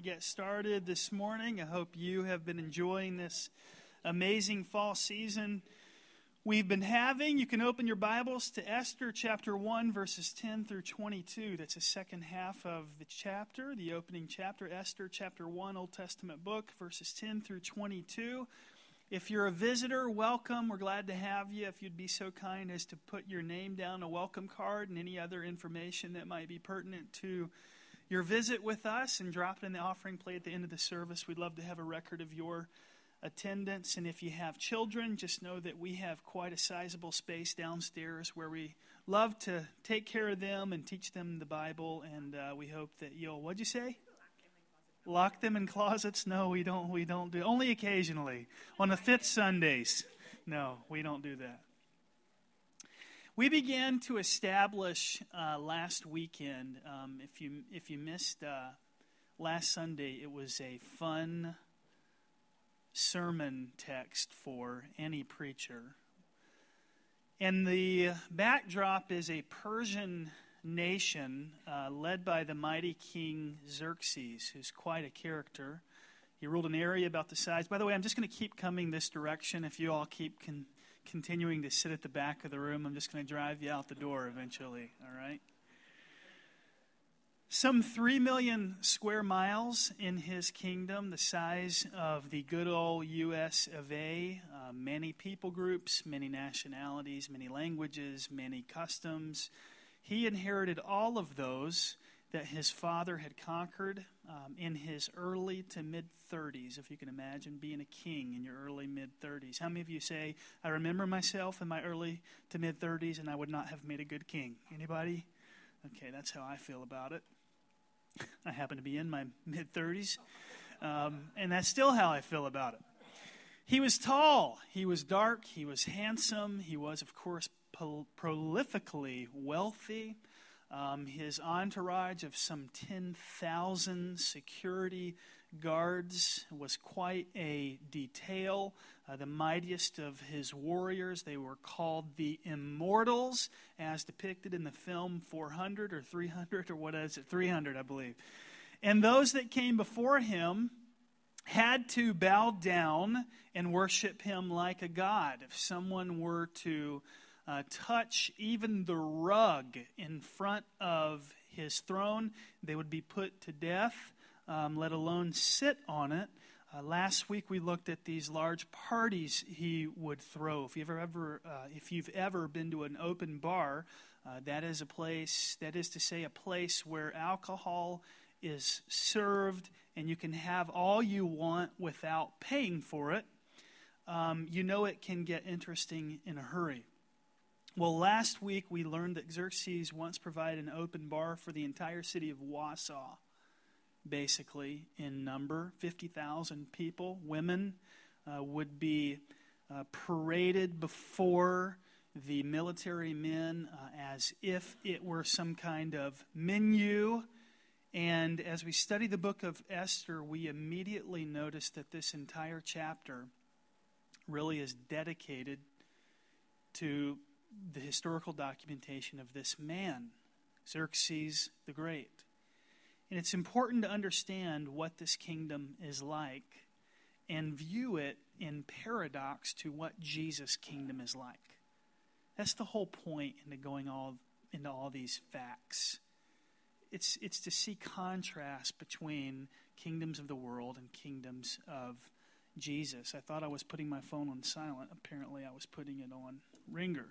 to get started this morning. I hope you have been enjoying this amazing fall season we've been having. You can open your Bibles to Esther chapter 1, verses 10 through 22. That's the second half of the chapter, the opening chapter, Esther chapter 1, Old Testament book, verses 10 through 22. If you're a visitor, welcome. We're glad to have you. If you'd be so kind as to put your name down, a welcome card, and any other information that might be pertinent to your visit with us, and drop it in the offering plate at the end of the service. We'd love to have a record of your attendance. And if you have children, just know that we have quite a sizable space downstairs where we love to take care of them and teach them the Bible. And uh, we hope that you'll, what'd you say? Lock them in closets? No, we don't. We don't do. Only occasionally on the fifth Sundays. No, we don't do that. We began to establish uh, last weekend. Um, if you if you missed uh, last Sunday, it was a fun sermon text for any preacher. And the backdrop is a Persian nation uh, led by the mighty king Xerxes, who's quite a character. He ruled an area about the size. By the way, I'm just going to keep coming this direction. If you all keep con- continuing to sit at the back of the room, I'm just going to drive you out the door eventually, all right? Some 3 million square miles in his kingdom, the size of the good old U.S. of A. Uh, many people groups, many nationalities, many languages, many customs. He inherited all of those that his father had conquered um, in his early to mid 30s. If you can imagine being a king in your early mid 30s. How many of you say, I remember myself in my early to mid 30s and I would not have made a good king? Anybody? Okay, that's how I feel about it. I happen to be in my mid 30s, um, and that's still how I feel about it. He was tall, he was dark, he was handsome, he was, of course, pro- prolifically wealthy. Um, his entourage of some 10,000 security guards was quite a detail. Uh, the mightiest of his warriors, they were called the Immortals, as depicted in the film 400 or 300 or what is it? 300, I believe. And those that came before him had to bow down and worship him like a god. If someone were to uh, touch even the rug in front of his throne, they would be put to death, um, let alone sit on it. Uh, last week we looked at these large parties he would throw. If you've ever, uh, if you've ever been to an open bar, uh, that is a place. That is to say, a place where alcohol is served, and you can have all you want without paying for it. Um, you know it can get interesting in a hurry. Well, last week we learned that Xerxes once provided an open bar for the entire city of Wausau, basically, in number 50,000 people. Women uh, would be uh, paraded before the military men uh, as if it were some kind of menu. And as we study the book of Esther, we immediately notice that this entire chapter really is dedicated to the historical documentation of this man, Xerxes the Great. And it's important to understand what this kingdom is like and view it in paradox to what Jesus' kingdom is like. That's the whole point into going all into all these facts. It's it's to see contrast between kingdoms of the world and kingdoms of Jesus. I thought I was putting my phone on silent. Apparently, I was putting it on ringer.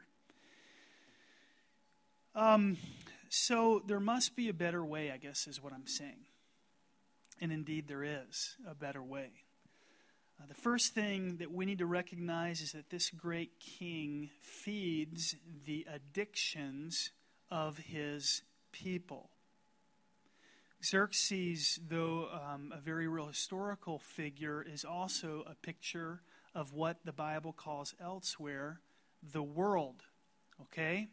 Um, so there must be a better way, I guess, is what I'm saying. And indeed, there is a better way. Uh, the first thing that we need to recognize is that this great king feeds the addictions of his people. Xerxes, though um, a very real historical figure, is also a picture of what the Bible calls elsewhere the world. Okay?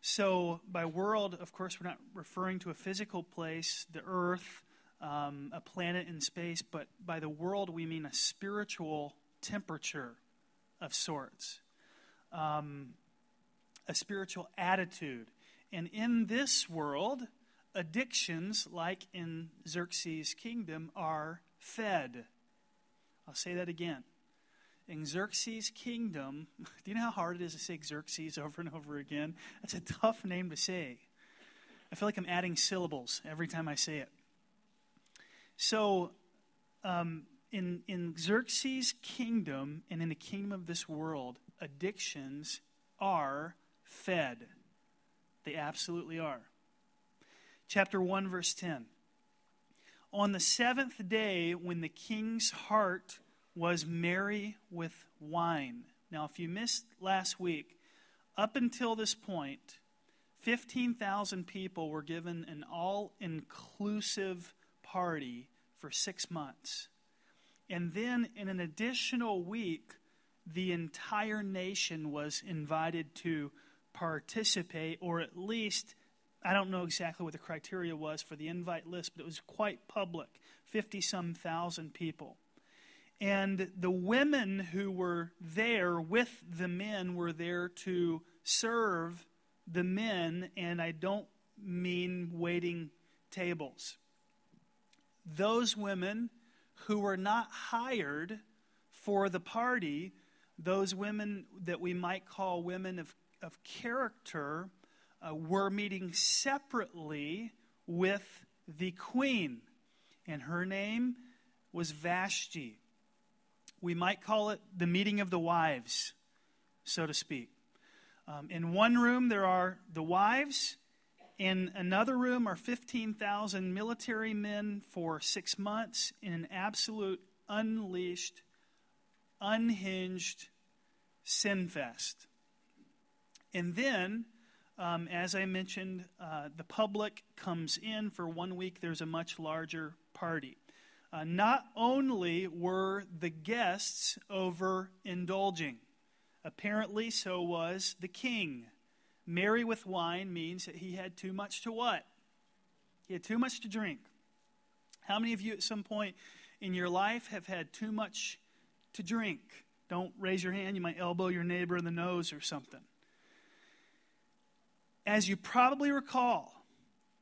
So, by world, of course, we're not referring to a physical place, the earth, um, a planet in space, but by the world, we mean a spiritual temperature of sorts, um, a spiritual attitude. And in this world, addictions, like in Xerxes' kingdom, are fed. I'll say that again. In Xerxes' kingdom, do you know how hard it is to say Xerxes over and over again? That's a tough name to say. I feel like I'm adding syllables every time I say it. So, um, in, in Xerxes' kingdom and in the kingdom of this world, addictions are fed. They absolutely are. Chapter 1, verse 10. On the seventh day, when the king's heart was merry with wine. Now, if you missed last week, up until this point, 15,000 people were given an all inclusive party for six months. And then, in an additional week, the entire nation was invited to participate, or at least, I don't know exactly what the criteria was for the invite list, but it was quite public 50 some thousand people. And the women who were there with the men were there to serve the men, and I don't mean waiting tables. Those women who were not hired for the party, those women that we might call women of, of character, uh, were meeting separately with the queen. And her name was Vashti. We might call it the meeting of the wives, so to speak. Um, in one room, there are the wives. In another room are 15,000 military men for six months in an absolute, unleashed, unhinged sin fest. And then, um, as I mentioned, uh, the public comes in for one week. There's a much larger party. Uh, not only were the guests over indulging, Apparently, so was the king. Merry with wine means that he had too much to what? He had too much to drink. How many of you at some point in your life have had too much to drink? Don't raise your hand. You might elbow your neighbor in the nose or something. As you probably recall,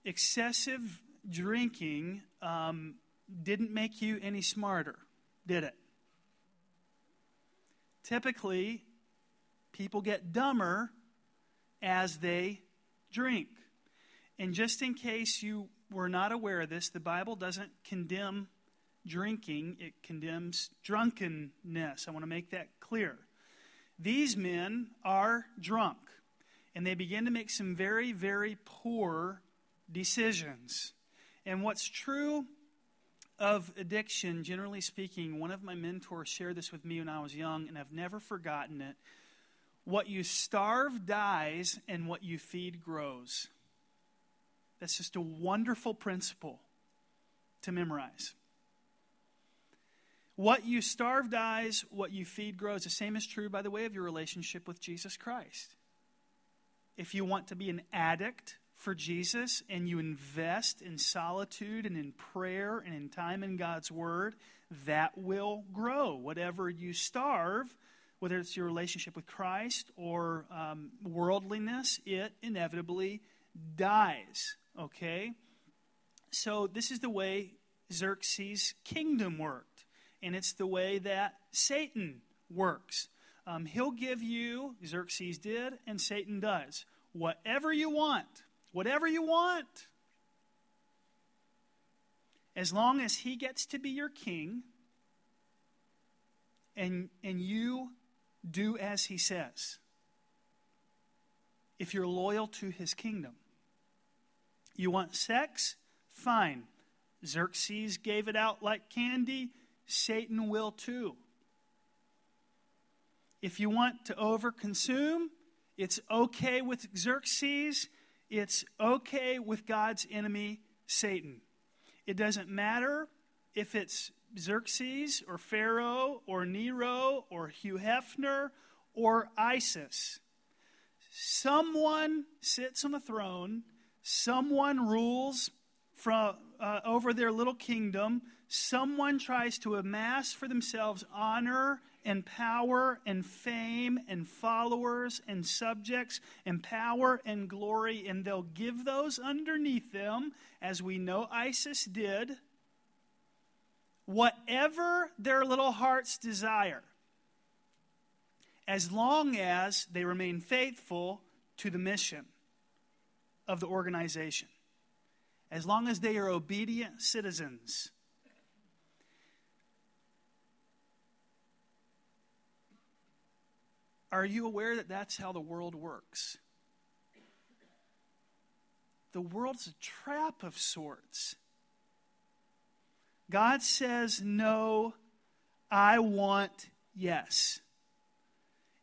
excessive drinking um, didn't make you any smarter, did it? Typically, people get dumber as they drink. And just in case you were not aware of this, the Bible doesn't condemn drinking, it condemns drunkenness. I want to make that clear. These men are drunk, and they begin to make some very, very poor decisions. And what's true of addiction, generally speaking, one of my mentors shared this with me when I was young, and I've never forgotten it. What you starve dies, and what you feed grows. That's just a wonderful principle to memorize. What you starve dies, what you feed grows. The same is true, by the way, of your relationship with Jesus Christ. If you want to be an addict for Jesus and you invest in solitude and in prayer and in time in God's Word, that will grow. Whatever you starve, whether it's your relationship with Christ or um, worldliness, it inevitably dies. Okay? So, this is the way Xerxes' kingdom worked, and it's the way that Satan works. Um, he'll give you, Xerxes did, and Satan does, whatever you want. Whatever you want. As long as he gets to be your king and, and you do as he says. If you're loyal to his kingdom, you want sex? Fine. Xerxes gave it out like candy. Satan will too. If you want to overconsume, it's okay with Xerxes. It's okay with God's enemy, Satan. It doesn't matter if it's Xerxes or Pharaoh or Nero or Hugh Hefner or ISIS. Someone sits on a throne, someone rules from, uh, over their little kingdom, someone tries to amass for themselves honor and power and fame and followers and subjects and power and glory, and they'll give those underneath them, as we know ISIS did, whatever their little hearts desire, as long as they remain faithful to the mission of the organization, as long as they are obedient citizens Are you aware that that's how the world works? The world's a trap of sorts. God says no, I want yes.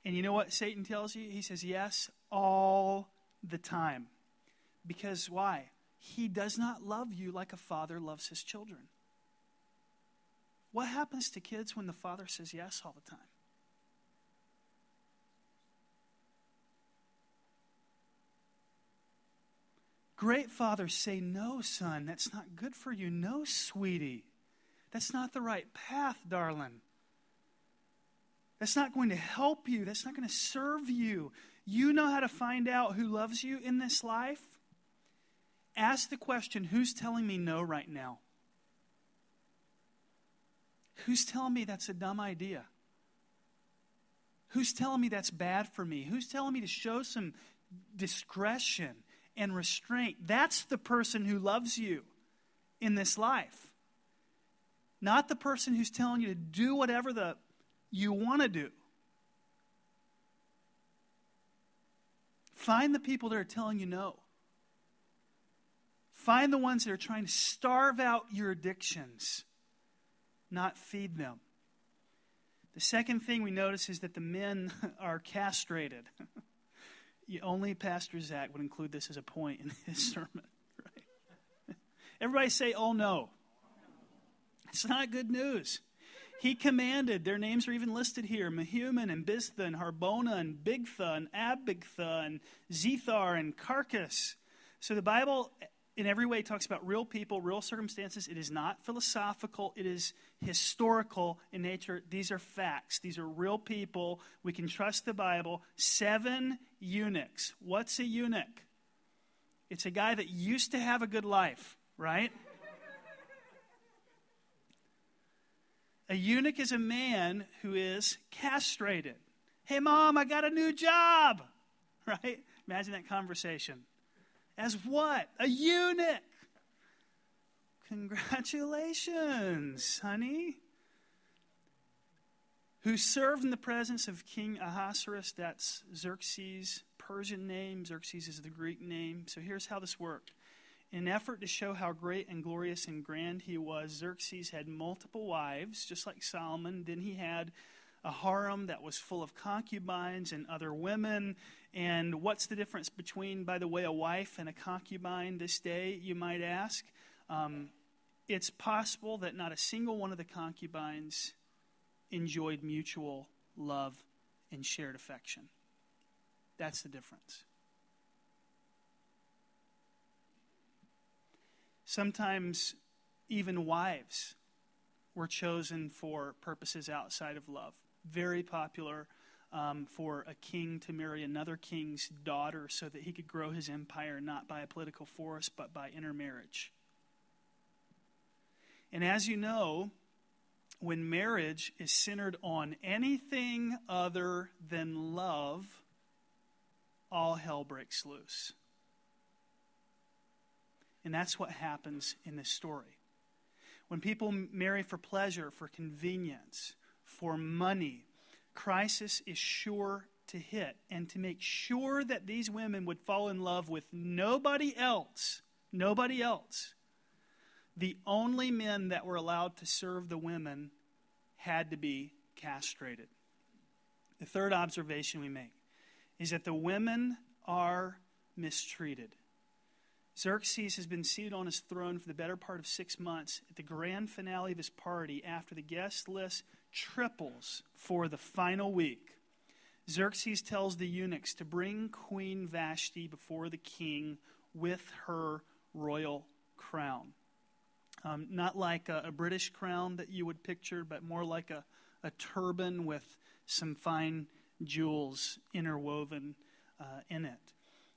And you know what Satan tells you? He says yes all the time. Because why? He does not love you like a father loves his children. What happens to kids when the father says yes all the time? Great fathers say, No, son, that's not good for you. No, sweetie. That's not the right path, darling. That's not going to help you. That's not going to serve you. You know how to find out who loves you in this life? Ask the question who's telling me no right now? Who's telling me that's a dumb idea? Who's telling me that's bad for me? Who's telling me to show some discretion? And restraint. That's the person who loves you in this life. Not the person who's telling you to do whatever the you want to do. Find the people that are telling you no. Find the ones that are trying to starve out your addictions, not feed them. The second thing we notice is that the men are castrated. only Pastor Zach would include this as a point in his sermon. Right? Everybody say, oh no. It's not good news. He commanded, their names are even listed here Mehuman and Biztha and Harbona and Bigtha and Abagtha and Zethar and Karkas. So the Bible in every way talks about real people, real circumstances. It is not philosophical, it is historical in nature. These are facts, these are real people. We can trust the Bible. Seven eunuchs. What's a eunuch? It's a guy that used to have a good life, right? a eunuch is a man who is castrated. Hey, mom, I got a new job, right? Imagine that conversation. As what? A eunuch. Congratulations, honey. Who served in the presence of King Ahasuerus, that's Xerxes' Persian name. Xerxes is the Greek name. So here's how this worked. In an effort to show how great and glorious and grand he was, Xerxes had multiple wives, just like Solomon. Then he had a harem that was full of concubines and other women. And what's the difference between, by the way, a wife and a concubine this day, you might ask? Um, it's possible that not a single one of the concubines enjoyed mutual love and shared affection. That's the difference. Sometimes even wives were chosen for purposes outside of love very popular um, for a king to marry another king's daughter so that he could grow his empire not by a political force but by intermarriage. And as you know, when marriage is centered on anything other than love, all hell breaks loose. And that's what happens in this story. When people marry for pleasure, for convenience, for money, crisis is sure to hit. And to make sure that these women would fall in love with nobody else, nobody else, the only men that were allowed to serve the women had to be castrated. The third observation we make is that the women are mistreated. Xerxes has been seated on his throne for the better part of six months. At the grand finale of his party, after the guest list triples for the final week, Xerxes tells the eunuchs to bring Queen Vashti before the king with her royal crown. Um, not like a, a, British crown that you would picture, but more like a, a turban with some fine jewels interwoven uh, in it.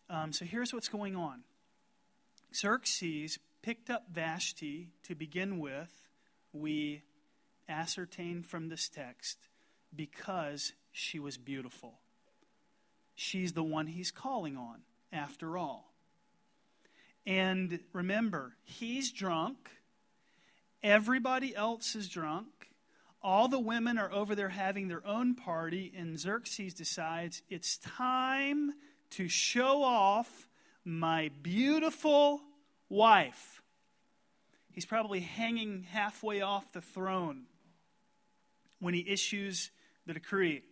Um, so here's what's going on Xerxes picked up Vashti to begin with. We ascertain from this text because she was beautiful. She's the one he's calling on, after all. And remember, he's drunk. Everybody else is drunk. All the women are over there having their own party, and Xerxes decides it's time to show off my beautiful wife. He's probably hanging halfway off the throne when he issues the decree.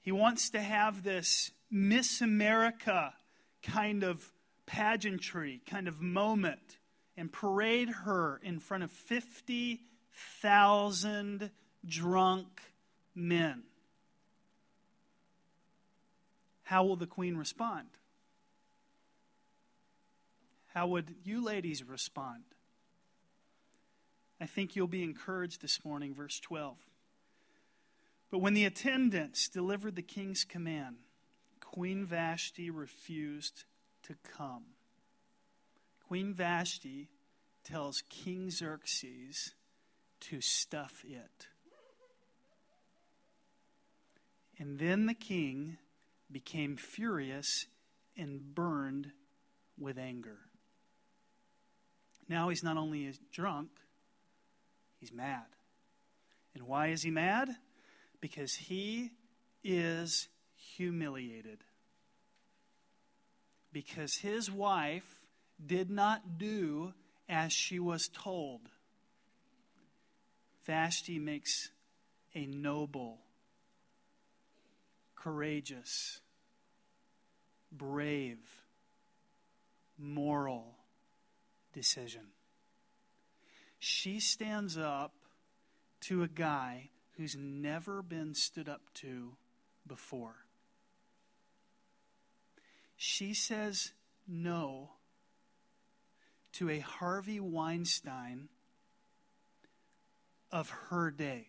He wants to have this Miss America kind of pageantry, kind of moment, and parade her in front of 50,000 drunk men. How will the queen respond? How would you ladies respond? I think you'll be encouraged this morning, verse 12. But when the attendants delivered the king's command, Queen Vashti refused to come. Queen Vashti tells King Xerxes to stuff it. And then the king became furious and burned with anger. Now he's not only drunk, he's mad. And why is he mad? Because he is humiliated. Because his wife did not do as she was told. Vashti makes a noble courageous, brave, moral decision. She stands up to a guy who's never been stood up to before. She says no to a Harvey Weinstein of her day.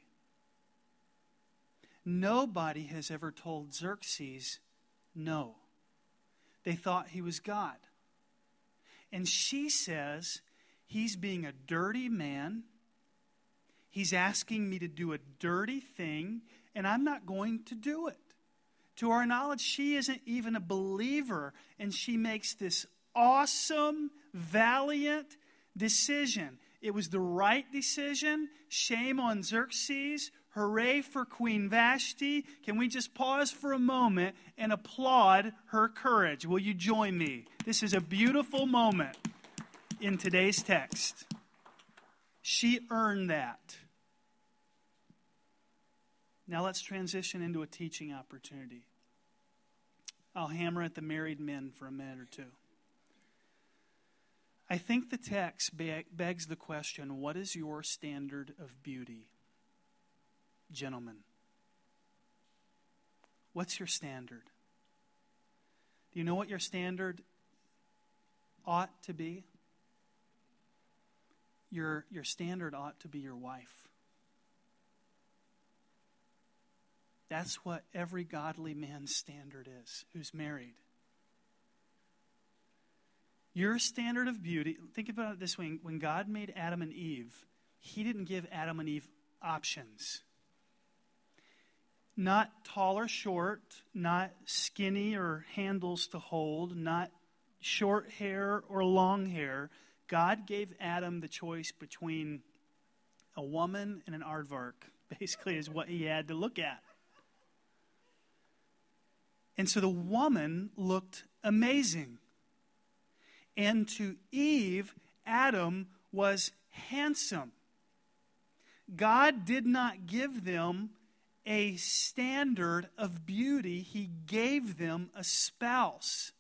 Nobody has ever told Xerxes no. They thought he was God. And she says he's being a dirty man. He's asking me to do a dirty thing, and I'm not going to do it. To our knowledge, she isn't even a believer, and she makes this awesome, valiant decision. It was the right decision. Shame on Xerxes. Hooray for Queen Vashti. Can we just pause for a moment and applaud her courage? Will you join me? This is a beautiful moment in today's text. She earned that. Now let's transition into a teaching opportunity. I'll hammer at the married men for a minute or two. I think the text begs the question what is your standard of beauty? Gentlemen, what's your standard? Do you know what your standard ought to be? Your, your standard ought to be your wife. That's what every godly man's standard is who's married. Your standard of beauty, think about it this way when God made Adam and Eve, He didn't give Adam and Eve options not tall or short, not skinny or handles to hold, not short hair or long hair. God gave Adam the choice between a woman and an aardvark, basically, is what he had to look at. And so the woman looked amazing. And to Eve, Adam was handsome. God did not give them a standard of beauty, he gave them a spouse.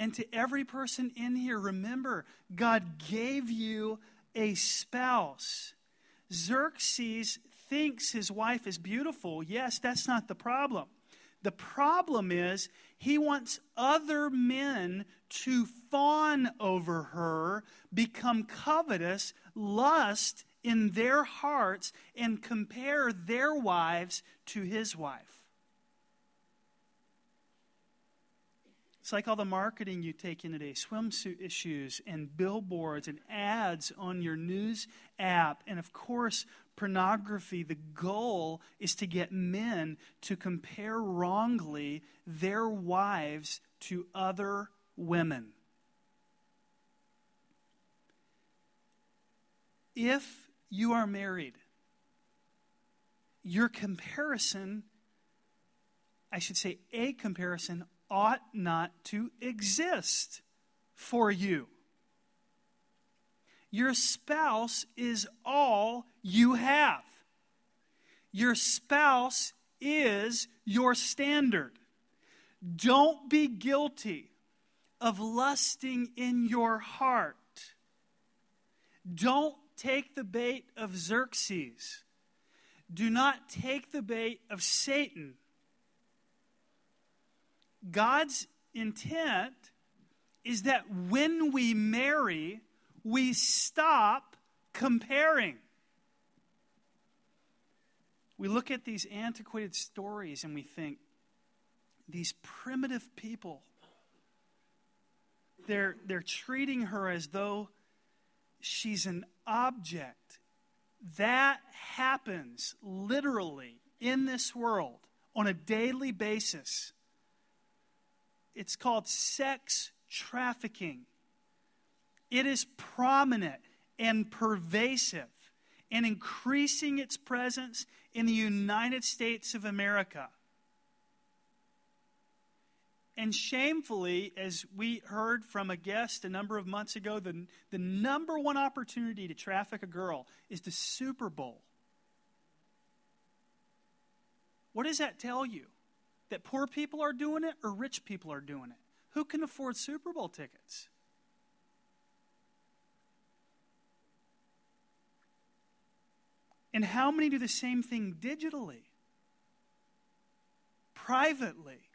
And to every person in here, remember, God gave you a spouse. Xerxes thinks his wife is beautiful. Yes, that's not the problem. The problem is he wants other men to fawn over her, become covetous, lust in their hearts and compare their wives to his wife. It's like all the marketing you take in today swimsuit issues and billboards and ads on your news app. And of course, pornography. The goal is to get men to compare wrongly their wives to other women. If you are married, your comparison, I should say, a comparison ought not to exist for you. Your spouse is all you have. Your spouse is your standard. Don't be guilty of lusting in your heart. Don't take the bait of Xerxes. Do not take the bait of Satan God's intent is that when we marry, we stop comparing. We look at these antiquated stories and we think, these primitive people, they're, they're treating her as though she's an object. That happens literally in this world on a daily basis. It's called sex trafficking. It is prominent and pervasive and increasing its presence in the United States of America. And shamefully, as we heard from a guest a number of months ago, the, the number one opportunity to traffic a girl is the Super Bowl. What does that tell you? That poor people are doing it or rich people are doing it? Who can afford Super Bowl tickets? And how many do the same thing digitally, privately,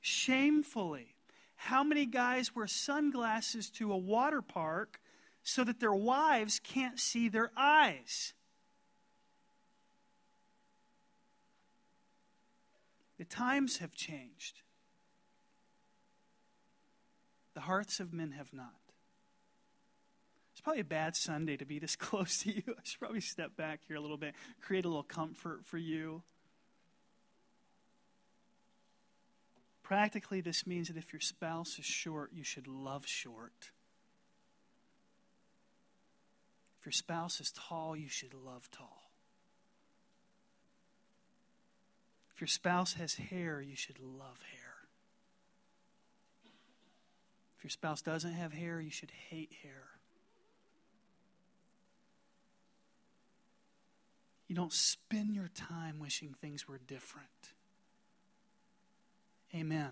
shamefully? How many guys wear sunglasses to a water park so that their wives can't see their eyes? The times have changed. The hearts of men have not. It's probably a bad Sunday to be this close to you. I should probably step back here a little bit, create a little comfort for you. Practically, this means that if your spouse is short, you should love short. If your spouse is tall, you should love tall. If your spouse has hair, you should love hair. If your spouse doesn't have hair, you should hate hair. You don't spend your time wishing things were different. Amen.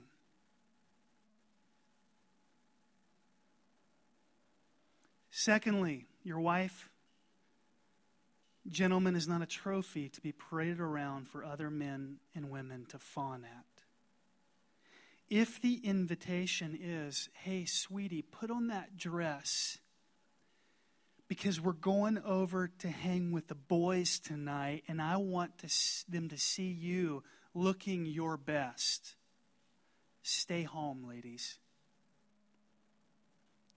Secondly, your wife Gentleman is not a trophy to be paraded around for other men and women to fawn at. If the invitation is, hey, sweetie, put on that dress because we're going over to hang with the boys tonight and I want to, them to see you looking your best. Stay home, ladies.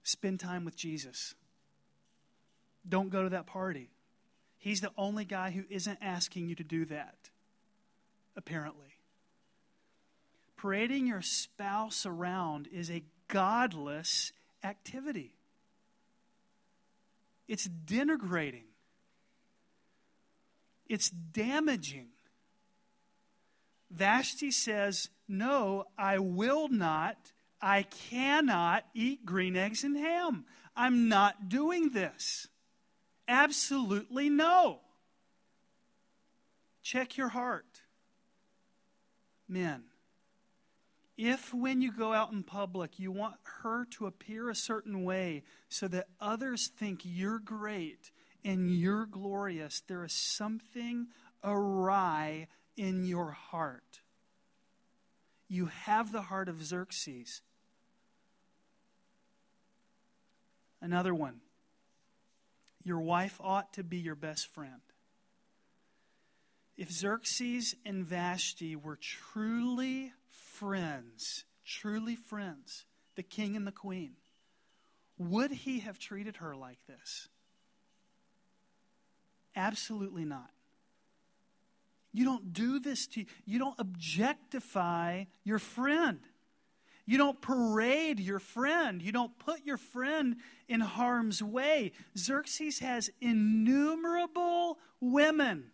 Spend time with Jesus. Don't go to that party. He's the only guy who isn't asking you to do that, apparently. Parading your spouse around is a godless activity, it's denigrating, it's damaging. Vashti says, No, I will not, I cannot eat green eggs and ham. I'm not doing this. Absolutely no. Check your heart. Men, if when you go out in public you want her to appear a certain way so that others think you're great and you're glorious, there is something awry in your heart. You have the heart of Xerxes. Another one Your wife ought to be your best friend. If Xerxes and Vashti were truly friends, truly friends, the king and the queen, would he have treated her like this? Absolutely not. You don't do this to you don't objectify your friend. You don't parade your friend. You don't put your friend in harm's way. Xerxes has innumerable women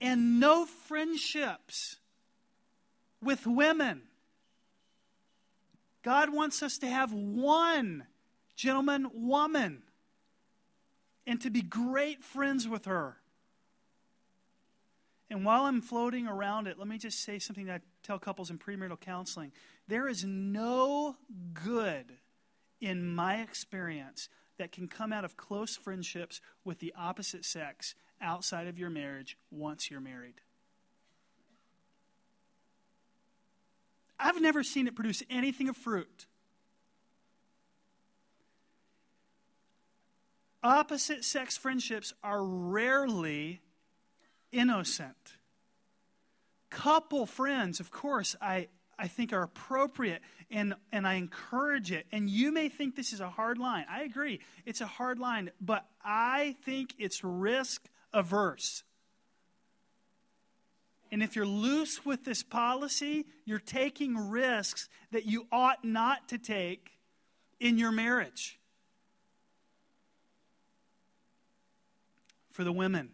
and no friendships with women. God wants us to have one gentleman woman and to be great friends with her. And while I'm floating around it, let me just say something that I tell couples in premarital counseling. There is no good in my experience that can come out of close friendships with the opposite sex outside of your marriage once you're married. I've never seen it produce anything of fruit. Opposite sex friendships are rarely innocent. Couple friends, of course, I, I think are appropriate and, and I encourage it. And you may think this is a hard line. I agree, it's a hard line, but I think it's risk averse. And if you're loose with this policy, you're taking risks that you ought not to take in your marriage. For the women,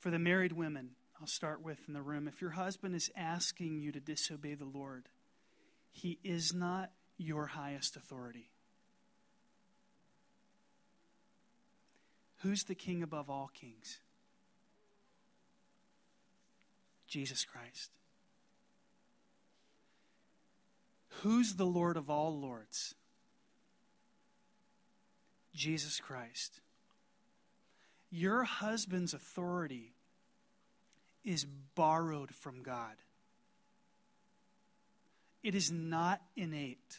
for the married women, I'll start with in the room. If your husband is asking you to disobey the Lord, he is not your highest authority. Who's the king above all kings? Jesus Christ. Who's the Lord of all lords? Jesus Christ. Your husband's authority is borrowed from God. It is not innate.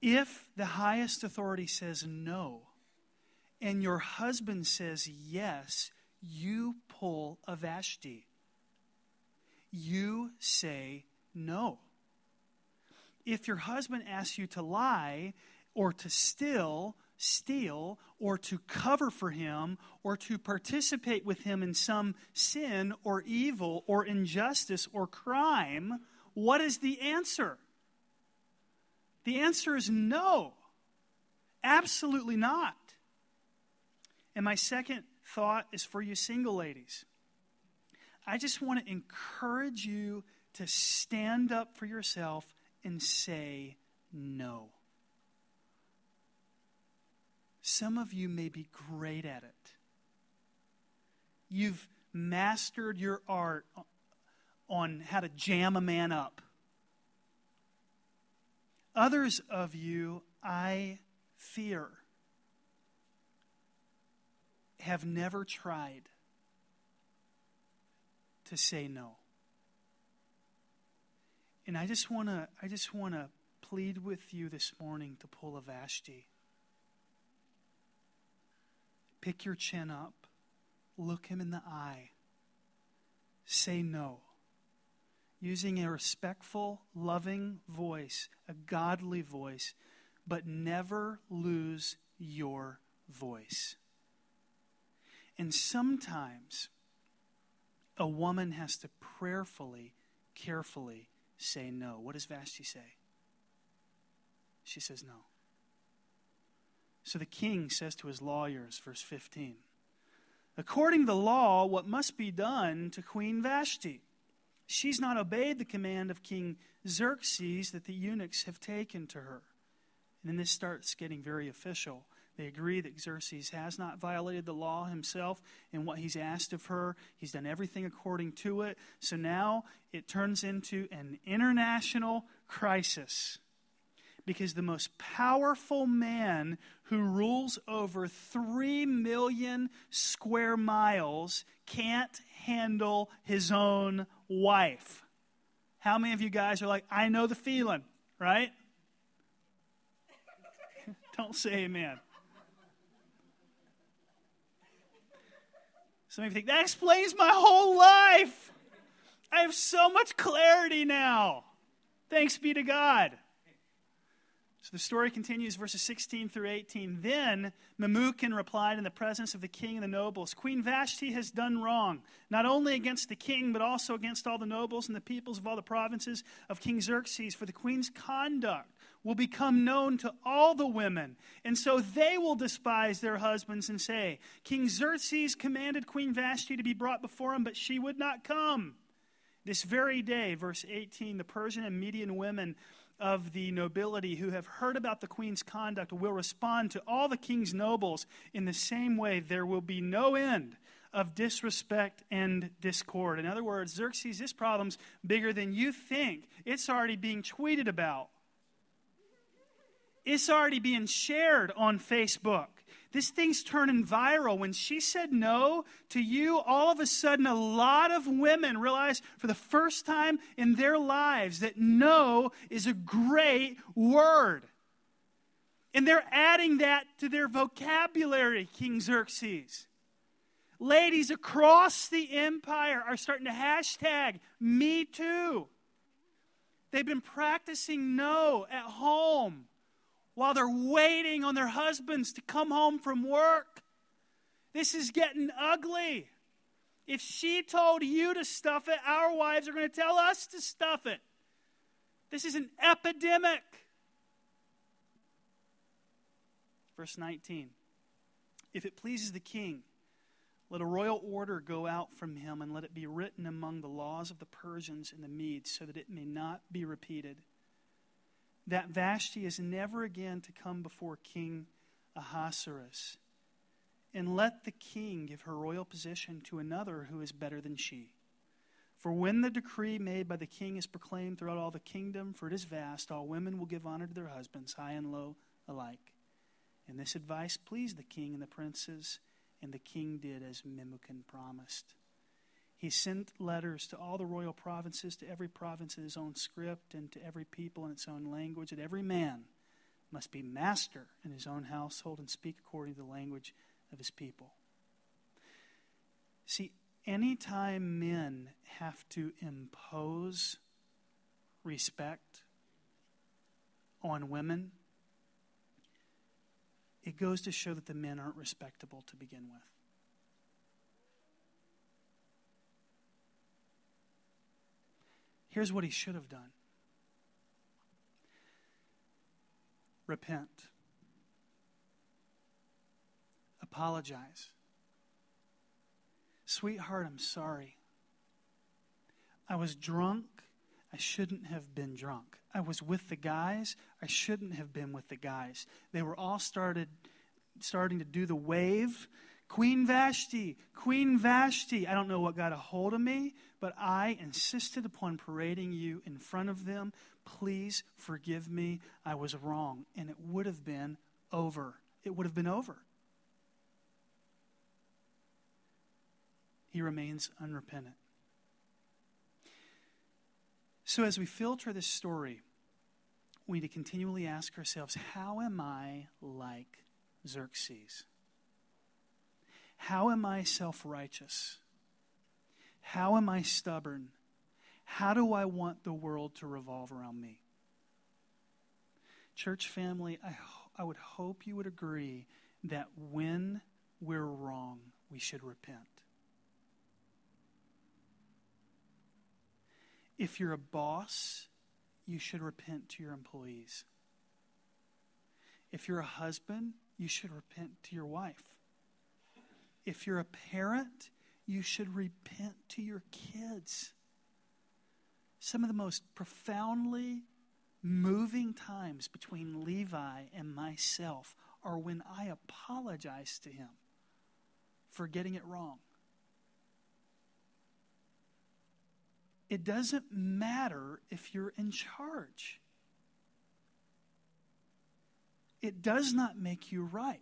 If the highest authority says no, and your husband says yes, you pull a Vashti. You say no. If your husband asks you to lie or to steal, steal, or to cover for him, or to participate with him in some sin or evil or injustice or crime, what is the answer? The answer is no. Absolutely not. And my second thought is for you single ladies. I just want to encourage you to stand up for yourself and say no. Some of you may be great at it. You've mastered your art on how to jam a man up. Others of you, I fear, have never tried to say no. And I just want to I just want to plead with you this morning to pull a Vashti. Pick your chin up. Look him in the eye. Say no. Using a respectful, loving voice, a godly voice, but never lose your voice. And sometimes a woman has to prayerfully, carefully say no. What does Vashti say? She says no. So the king says to his lawyers, verse 15, according to the law, what must be done to Queen Vashti? She's not obeyed the command of King Xerxes that the eunuchs have taken to her. And then this starts getting very official. They agree that Xerxes has not violated the law himself in what he's asked of her. He's done everything according to it. So now it turns into an international crisis. Because the most powerful man who rules over 3 million square miles can't handle his own wife. How many of you guys are like, I know the feeling, right? Don't say amen. Some of you think, that explains my whole life. I have so much clarity now. Thanks be to God. So the story continues, verses 16 through 18. Then Memucan replied in the presence of the king and the nobles Queen Vashti has done wrong, not only against the king, but also against all the nobles and the peoples of all the provinces of King Xerxes, for the queen's conduct will become known to all the women, and so they will despise their husbands and say, King Xerxes commanded Queen Vashti to be brought before him, but she would not come. This very day, verse 18, the Persian and Median women of the nobility who have heard about the queen's conduct will respond to all the king's nobles in the same way. There will be no end of disrespect and discord. In other words, Xerxes, this problem's bigger than you think. It's already being tweeted about, it's already being shared on Facebook. This thing's turning viral. When she said no to you, all of a sudden, a lot of women realize for the first time in their lives that no is a great word. And they're adding that to their vocabulary, King Xerxes. Ladies across the empire are starting to hashtag me too. They've been practicing no at home while they're waiting on their husbands to come home from work. This is getting ugly. If she told you to stuff it, our wives are going to tell us to stuff it. This is an epidemic. Verse 19 If it pleases the king, let a royal order go out from him, and let it be written among the laws of the Persians and the Medes, so that it may not be repeated that Vashti is never again to come before King Ahasuerus. And let the king give her royal position to another who is better than she. For when the decree made by the king is proclaimed throughout all the kingdom, for it is vast, all women will give honor to their husbands, high and low alike. And this advice pleased the king and the princes, and the king did as Memucan promised. He sent letters to all the royal provinces, to every province in his own script, and to every people in its own language, that every man must be master in his own household and speak according to the language of his people. See, anytime men have to impose respect on women, it goes to show that the men aren't respectable to begin with. Here's what he should have done repent, apologize. Sweetheart, I'm sorry. I was drunk. I shouldn't have been drunk. I was with the guys. I shouldn't have been with the guys. They were all started starting to do the wave Queen Vashti, Queen Vashti. I don't know what got a hold of me, but I insisted upon parading you in front of them. Please forgive me. I was wrong. And it would have been over. It would have been over. He remains unrepentant. So, as we filter this story, we need to continually ask ourselves how am I like Xerxes? How am I self righteous? How am I stubborn? How do I want the world to revolve around me? Church family, I, I would hope you would agree that when we're wrong, we should repent. If you're a boss, you should repent to your employees. If you're a husband, you should repent to your wife. If you're a parent, you should repent to your kids. Some of the most profoundly moving times between Levi and myself are when I apologize to him for getting it wrong. It doesn't matter if you're in charge. It does not make you right.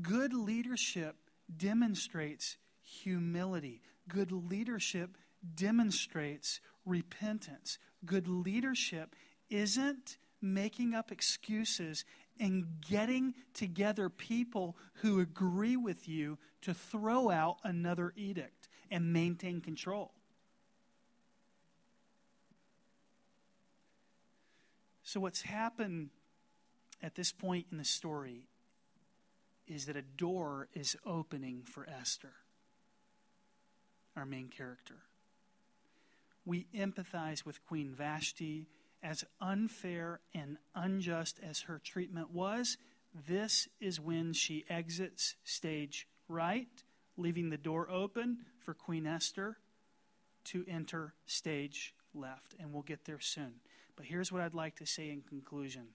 Good leadership demonstrates humility. Good leadership demonstrates repentance. Good leadership isn't making up excuses and getting together people who agree with you to throw out another edict and maintain control. So, what's happened at this point in the story is that a door is opening for Esther, our main character. We empathize with Queen Vashti. As unfair and unjust as her treatment was, this is when she exits stage right, leaving the door open for Queen Esther to enter stage left. And we'll get there soon. But here's what I'd like to say in conclusion.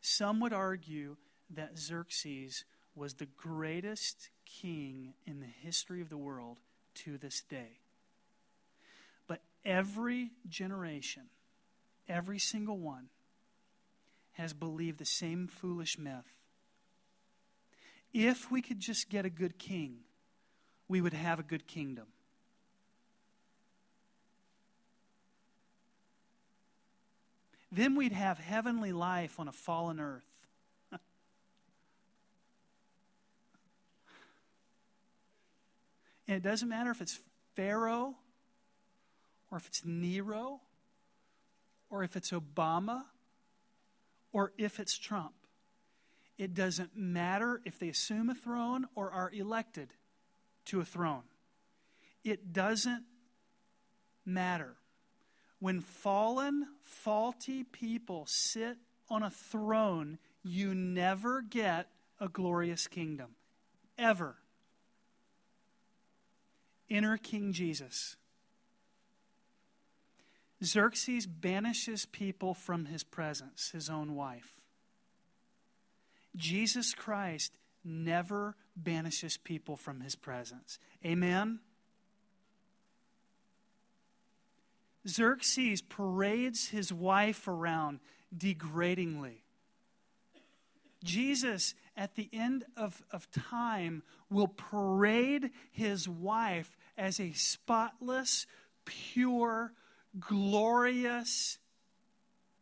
Some would argue that Xerxes was the greatest king in the history of the world to this day. But every generation, every single one, has believed the same foolish myth. If we could just get a good king, we would have a good kingdom. Then we'd have heavenly life on a fallen earth. And it doesn't matter if it's Pharaoh or if it's Nero or if it's Obama or if it's Trump. It doesn't matter if they assume a throne or are elected to a throne. It doesn't matter. When fallen, faulty people sit on a throne, you never get a glorious kingdom. Ever. Enter King Jesus. Xerxes banishes people from his presence, his own wife. Jesus Christ never banishes people from his presence. Amen? Xerxes parades his wife around degradingly. Jesus, at the end of, of time, will parade his wife as a spotless, pure, glorious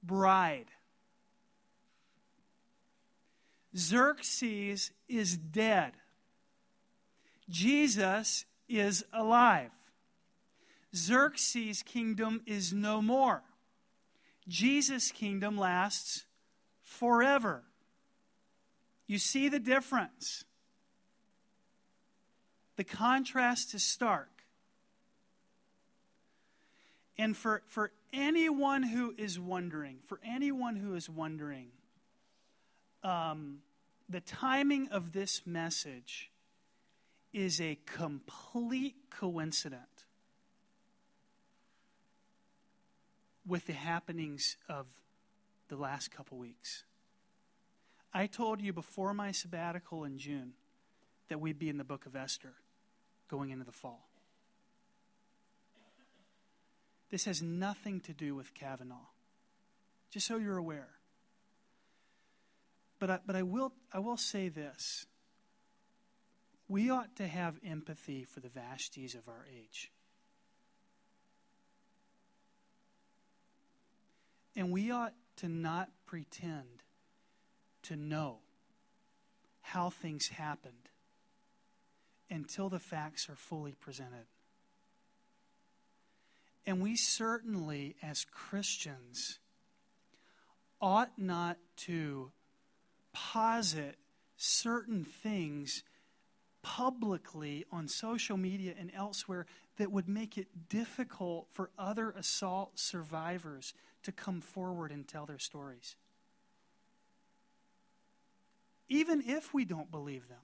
bride. Xerxes is dead. Jesus is alive. Xerxes' kingdom is no more. Jesus' kingdom lasts forever. You see the difference. The contrast is stark. And for, for anyone who is wondering, for anyone who is wondering, um, the timing of this message is a complete coincidence with the happenings of the last couple weeks. I told you before my sabbatical in June that we'd be in the book of Esther going into the fall. This has nothing to do with Kavanaugh, just so you're aware. But I, but I, will, I will say this. We ought to have empathy for the Vashtis of our age. And we ought to not pretend to know how things happened until the facts are fully presented. And we certainly, as Christians, ought not to posit certain things publicly on social media and elsewhere that would make it difficult for other assault survivors to come forward and tell their stories. Even if we don't believe them.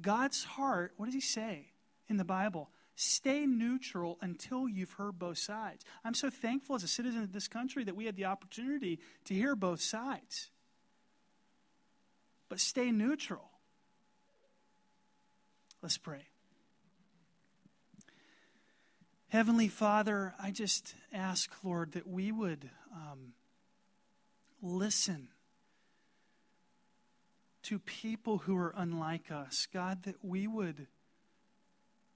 God's heart, what does he say in the Bible? Stay neutral until you've heard both sides. I'm so thankful as a citizen of this country that we had the opportunity to hear both sides. But stay neutral. Let's pray. Heavenly Father, I just ask, Lord, that we would um, listen to people who are unlike us. God, that we would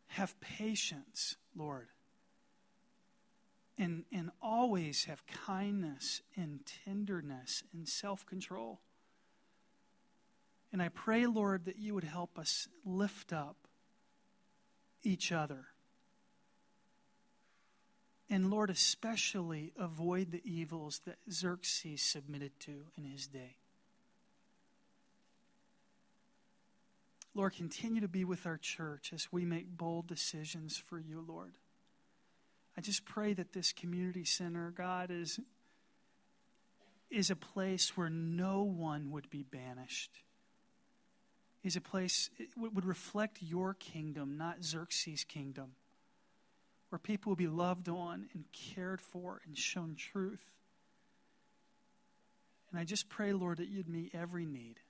have patience, Lord, and, and always have kindness and tenderness and self control. And I pray, Lord, that you would help us lift up each other. And Lord, especially avoid the evils that Xerxes submitted to in his day. Lord, continue to be with our church as we make bold decisions for you, Lord. I just pray that this community center, God, is, is a place where no one would be banished. Is a place it would reflect your kingdom, not Xerxes' kingdom, where people will be loved on and cared for and shown truth. And I just pray, Lord, that you'd meet every need.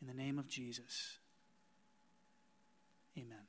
In the name of Jesus. Amen.